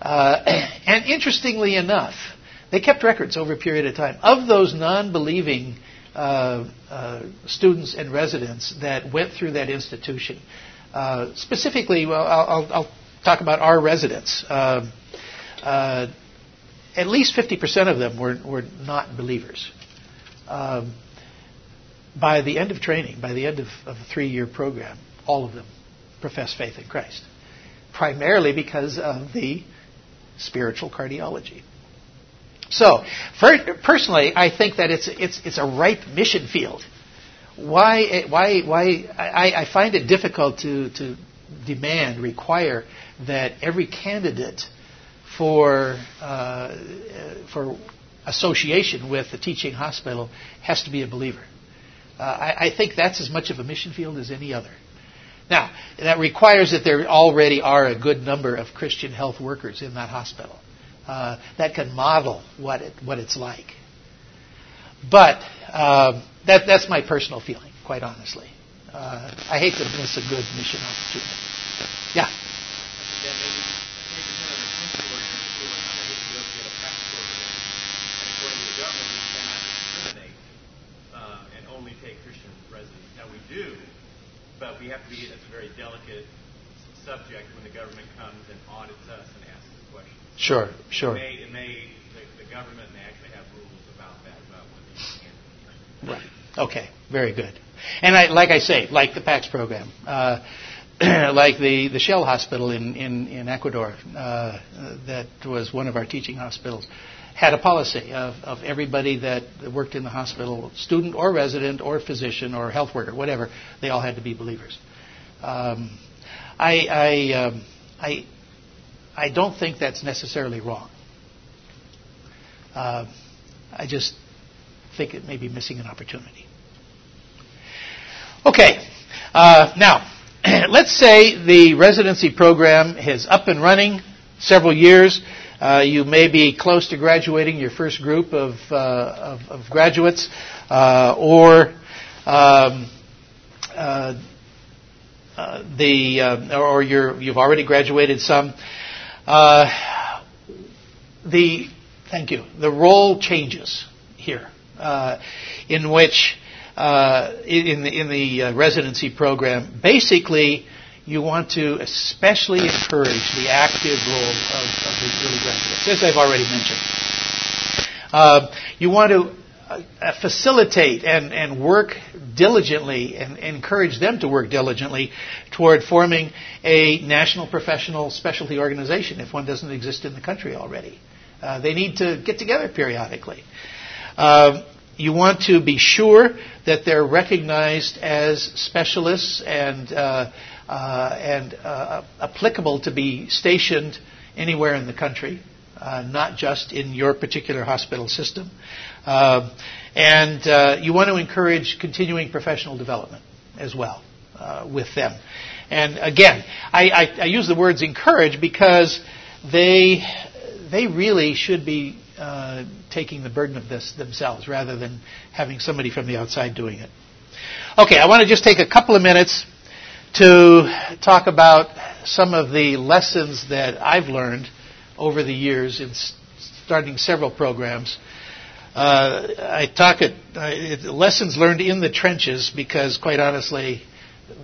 Uh, and interestingly enough, they kept records over a period of time. Of those non believing uh, uh, students and residents that went through that institution, uh, specifically, well, I'll, I'll, talk about our residents. Um, uh, at least 50% of them were, were not believers. Um, by the end of training, by the end of, of a three year program, all of them profess faith in Christ. Primarily because of the spiritual cardiology. So, for, personally, I think that it's, it's, it's a ripe mission field. Why, why, why I, I find it difficult to, to demand, require that every candidate for, uh, for association with the teaching hospital has to be a believer. Uh, I, I think that's as much of a mission field as any other. Now, that requires that there already are a good number of Christian health workers in that hospital uh, that can model what it what it's like. But uh, that that's my personal feeling, quite honestly. Uh, I hate to miss a good mission opportunity. Yeah.
but we have to be, it's a very delicate subject when the government comes and audits us and asks us questions.
Sure, sure.
It may, it may the, the, government may actually have rules about that, about what you can.
Right. Okay. Very good. And I, like I say, like the PAACS program, uh, like the, the Shell Hospital in, in, in Ecuador, uh, that was one of our teaching hospitals, had a policy of, of everybody that worked in the hospital, student or resident or physician or health worker, whatever, they all had to be believers. Um, I, I, um, I, I don't think that's necessarily wrong. Uh, I just think it may be missing an opportunity. Okay, uh, now let's say the residency program is up and running several years. Uh, you may be close to graduating your first group of, uh, of, of, graduates, uh, or um, uh, the or you have already graduated some. Uh, the thank you. The role changes here, uh, in which uh, in the in the uh, residency program, basically. You want to especially encourage the active role of, of the early graduates, as I've already mentioned. Uh, you want to uh, facilitate and, and work diligently and encourage them to work diligently toward forming a national professional specialty organization if one doesn't exist in the country already. Uh, they need to get together periodically. Uh, you want to be sure that they're recognized as specialists and uh, uh and uh, applicable to be stationed anywhere in the country, not just in your particular hospital system. Uh, and uh, you want to encourage continuing professional development as well uh, with them. And again, I, I, I, use the words encourage because they they really should be uh, taking the burden of this themselves rather than having somebody from the outside doing it. Okay, I want to just take a couple of minutes to talk about some of the lessons that I've learned over the years in starting several programs uh, I talk at uh, lessons learned in the trenches because, quite honestly,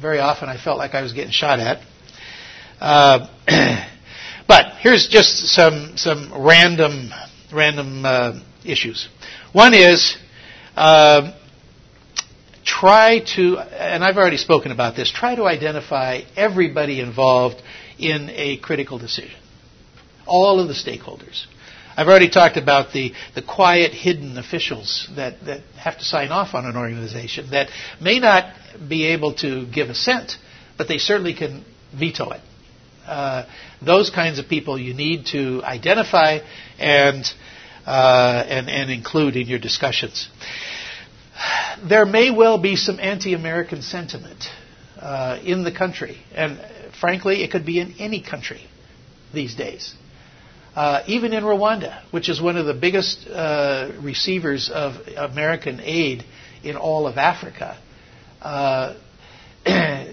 very often I felt like I was getting shot at. Uh, but here's just some some random random uh, issues. One is uh, try to, and I've already spoken about this. Try to identify everybody involved in a critical decision, all of the stakeholders. I've already talked about the, the quiet, hidden officials that, that have to sign off on an organization that may not be able to give assent, but they certainly can veto it. Uh, those kinds of people you need to identify and, uh, and, and include in your discussions. There may well be some anti American sentiment uh, in the country, and frankly, it could be in any country these days. Uh, even in Rwanda, which is one of the biggest uh, receivers of American aid in all of Africa, uh,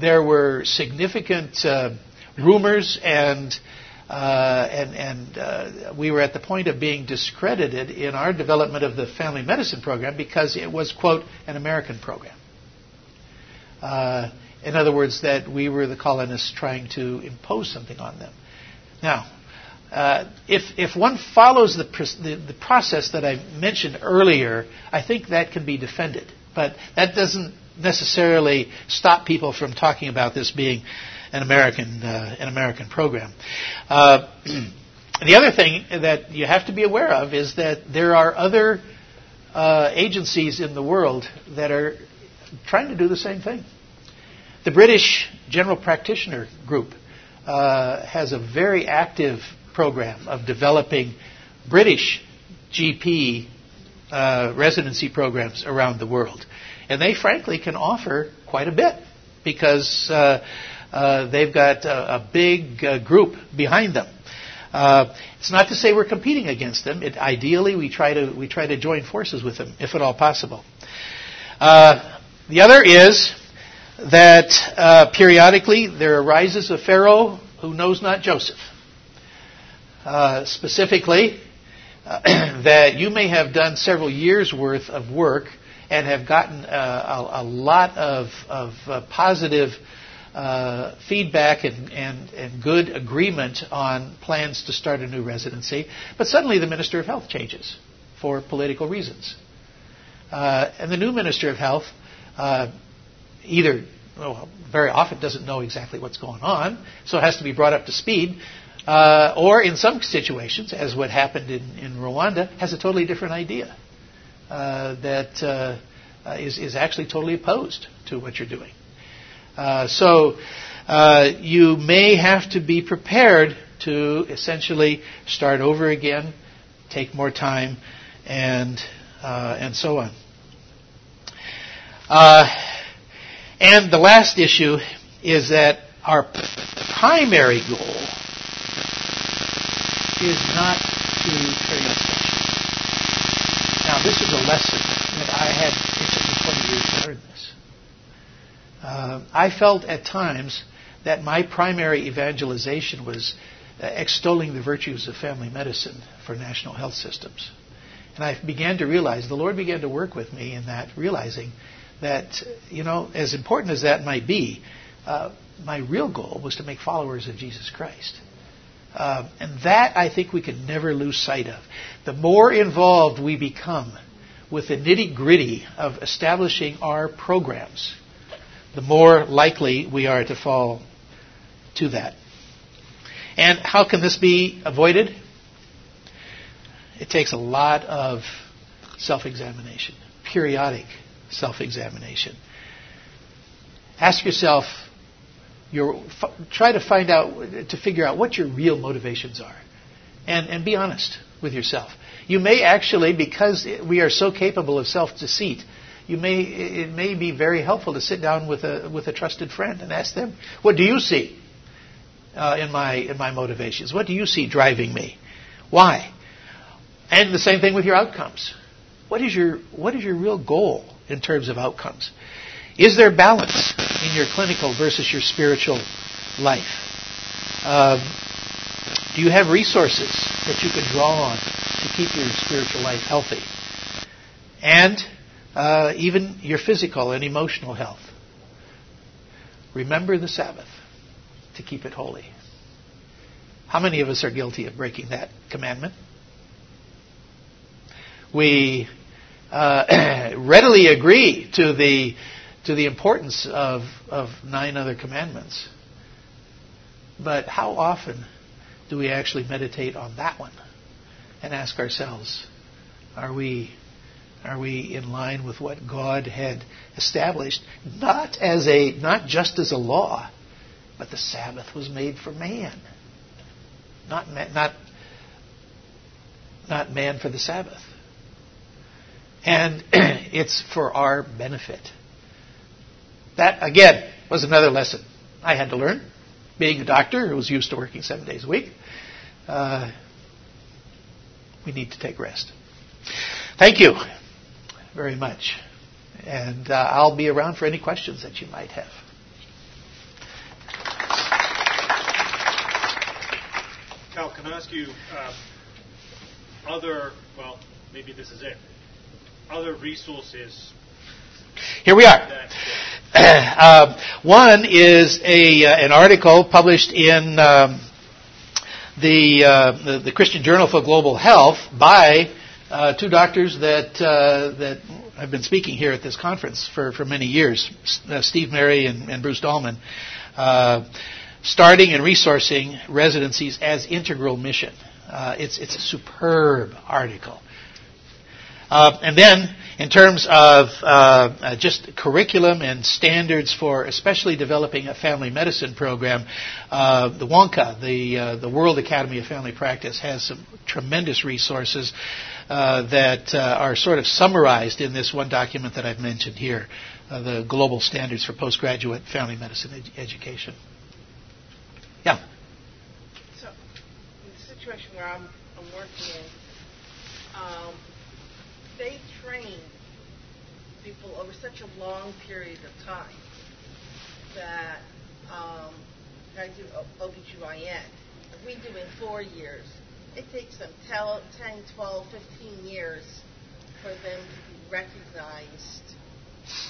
there were significant uh, rumors and uh, and, and uh, we were at the point of being discredited in our development of the family medicine program because it was, quote, an American program. In other words, that we were the colonists trying to impose something on them. Now, uh, if, if one follows the, the, the, process that I mentioned earlier, I think that can be defended. But that doesn't necessarily stop people from talking about this being an American, uh, an American program. Uh, the other thing that you have to be aware of is that there are other uh, agencies in the world that are trying to do the same thing. The British General Practitioner Group uh, has a very active program of developing British GP uh, residency programs around the world. And they, frankly, can offer quite a bit because uh, uh, they've got a, a big uh, group behind them. Uh, it's not to say we're competing against them. It, ideally, we try to we try to join forces with them, if at all possible. Uh, the other is that periodically there arises a Pharaoh who knows not Joseph. Uh, specifically, that you may have done several years' worth of work and have gotten a, a, lot of, of positive uh, feedback and, and, and good agreement on plans to start a new residency, but suddenly the Minister of Health changes for political reasons. Uh, and the new Minister of Health uh, either, well, very often doesn't know exactly what's going on, so it has to be brought up to speed, uh, or in some situations, as what happened in, in Rwanda, has a totally different idea uh, that uh, is, is actually totally opposed to what you're doing. Uh, so uh, you may have to be prepared to essentially start over again, take more time, and uh, and so on. Uh, and the last issue is that our primary goal is not to carry on Now, this is a lesson that I had. It took me 20 years to learn this uh, I felt at times that my primary evangelization was uh, extolling the virtues of family medicine for national health systems. And I began to realize, the Lord began to work with me in that, realizing that, you know, as important as that might be, uh, my real goal was to make followers of Jesus Christ. Uh, and that I think we can never lose sight of. The more involved we become with the nitty gritty of establishing our programs, the more likely we are to fall to that. And how can this be avoided? It takes a lot of self examination, periodic self examination. Ask yourself, your, try to find out, to figure out what your real motivations are. And, and be honest with yourself. You may actually, because we are so capable of self deceit, you may it may be very helpful to sit down with a with a trusted friend and ask them, "What do you see uh, in my in my motivations? What do you see driving me? Why?" And the same thing with your outcomes. What is your what is your real goal in terms of outcomes? Is there balance in your clinical versus your spiritual life? Um, do you have resources that you can draw on to keep your spiritual life healthy? And uh, even your physical and emotional health. Remember the Sabbath to keep it holy. How many of us are guilty of breaking that commandment? We uh, readily agree to the to the importance of of nine other commandments, but how often do we actually meditate on that one and ask ourselves, are we are we in line with what God had established? Not as a not just as a law, but the Sabbath was made for man. Not not not man for the Sabbath. And it's for our benefit. That, again, was another lesson I had to learn, being a doctor who was used to working seven days a week. Uh, we need to take rest. Thank you very much. And uh, I'll be around for any questions that you might have.
Cal, can I ask you uh, other, well, maybe this is it, other resources?
Here we are. Uh, one is a uh, an article published in um, the, uh, the, the Christian Journal for Global Health by uh, two doctors that uh, that have been speaking here at this conference for, for many years, uh, Steve Merry and, and Bruce Dahlman, starting and resourcing residencies as integral mission. it's it's a superb article. And then, in terms of uh, uh, just curriculum and standards for especially developing a family medicine program, uh, the WONCA, the, uh, the World Academy of Family Practice, has some tremendous resources uh, that are sort of summarized in this one document that I've mentioned here, the Global Standards for Postgraduate Family Medicine ed- Education. Yeah.
So, the situation where I'm, I'm working in, um, they train people over such a long period of time that um, I do OBGYN. We do in four years, it takes them 10, 12, 15 years for them to be recognized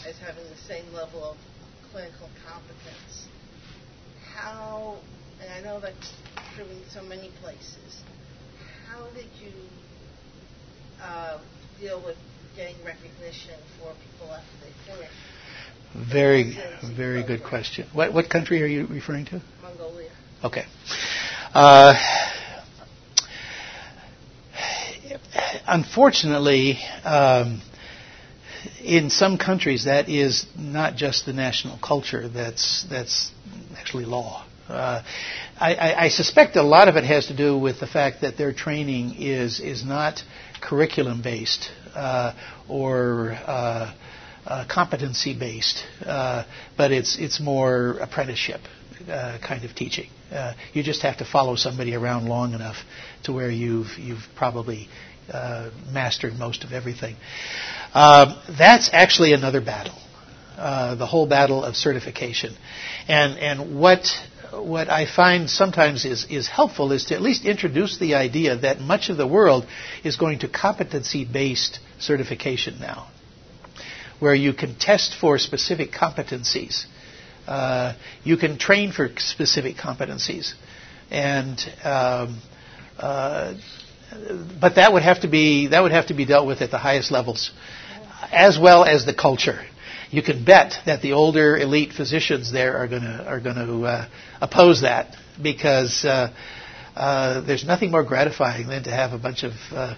as having the same level of clinical competence. How, and I know that's true in so many places, how did you uh, deal with getting recognition for people after they finish?
Very, very good question. What, what country are you referring to?
Mongolia.
Okay. Uh, unfortunately, um, in some countries, that is not just the national culture. That's that's actually law. Uh, I, I, I, suspect a lot of it has to do with the fact that their training is is not curriculum based uh, or uh, uh competency based, uh, but it's it's more apprenticeship uh, kind of teaching. you just have to follow somebody around long enough to where you've you've probably mastered most of everything. Um, that's actually another battle. the whole battle of certification, and and what what I find sometimes is, is helpful is to at least introduce the idea that much of the world is going to competency based certification now, where you can test for specific competencies. Uh, you can train for specific competencies. And um, uh, but that would have to be that would have to be dealt with at the highest levels, as well as the culture you can bet that the older elite physicians there are going to are going to uh, oppose that because uh, uh, there's nothing more gratifying than to have a bunch of uh,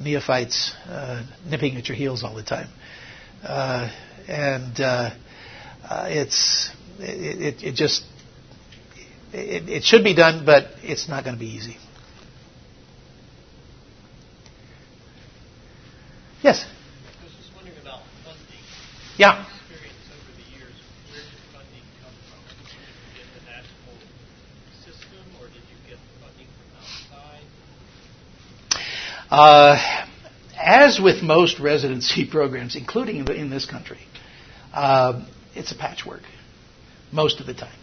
neophytes uh, nipping at your heels all the time, uh, and it's it, it, it just it, it should be done, but it's not going to be easy. Yes. Yeah. Uh, as with most residency programs, including in this country, uh, it's a patchwork most of the time.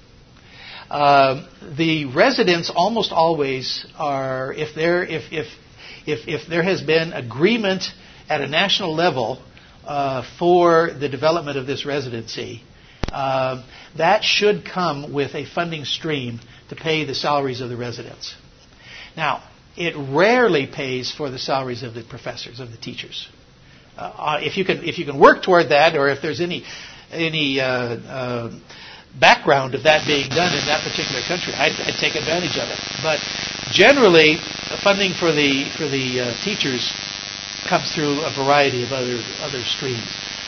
Uh, the residents almost always are, if there, if, if, if, if there has been agreement at a national level uh, for the development of this residency, uh, that should come with a funding stream to pay the salaries of the residents. Now, it rarely pays for the salaries of the professors, of the teachers. Uh, uh if you can, if you can work toward that, or if there's any any uh, uh, background of that being done in that particular country, I'd, I'd take advantage of it. But generally, funding for the for the teachers comes through a variety of other other streams.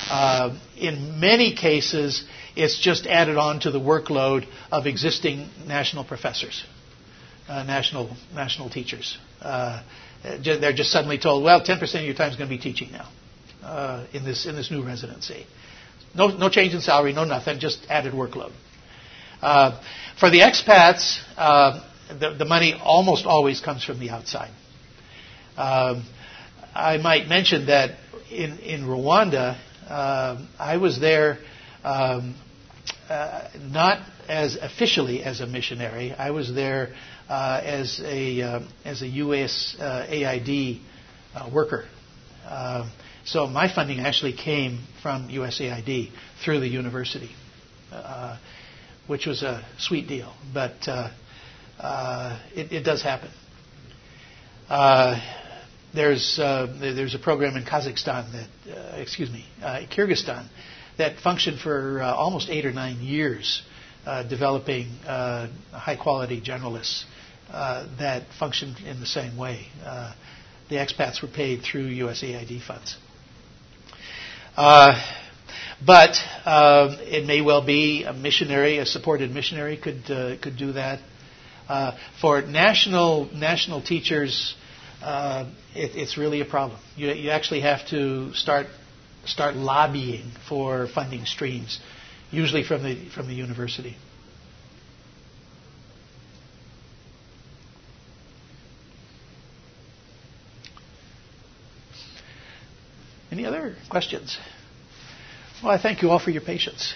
Uh, in many cases, it's just added on to the workload of existing national professors, uh, national national teachers. Uh, they're just suddenly told, well, 10% of your time is going to be teaching now uh, in this in this new residency. No no change in salary, no nothing, just added workload. Uh, for the expats, uh, the, the money almost always comes from the outside. Um, I might mention that in, in Rwanda, uh, I was there um, uh, not as officially as a missionary. I was there uh, as a uh, as a U.S. Uh, AID uh, worker. Um, so my funding actually came from USAID through the university, uh, which was a sweet deal. But it, it, does happen. There's there's a program in Kazakhstan that excuse me Kyrgyzstan that functioned for uh, almost eight or nine years, uh, developing uh, high quality generalists uh, that functioned in the same way. Uh, the expats were paid through USAID funds. Uh, but it may well be a missionary, a supported missionary could could do that. for national national teachers, Uh, it, it's really a problem. You, you actually have to start start lobbying for funding streams, usually from the, from the university. Any other questions? Well, I thank you all for your patience.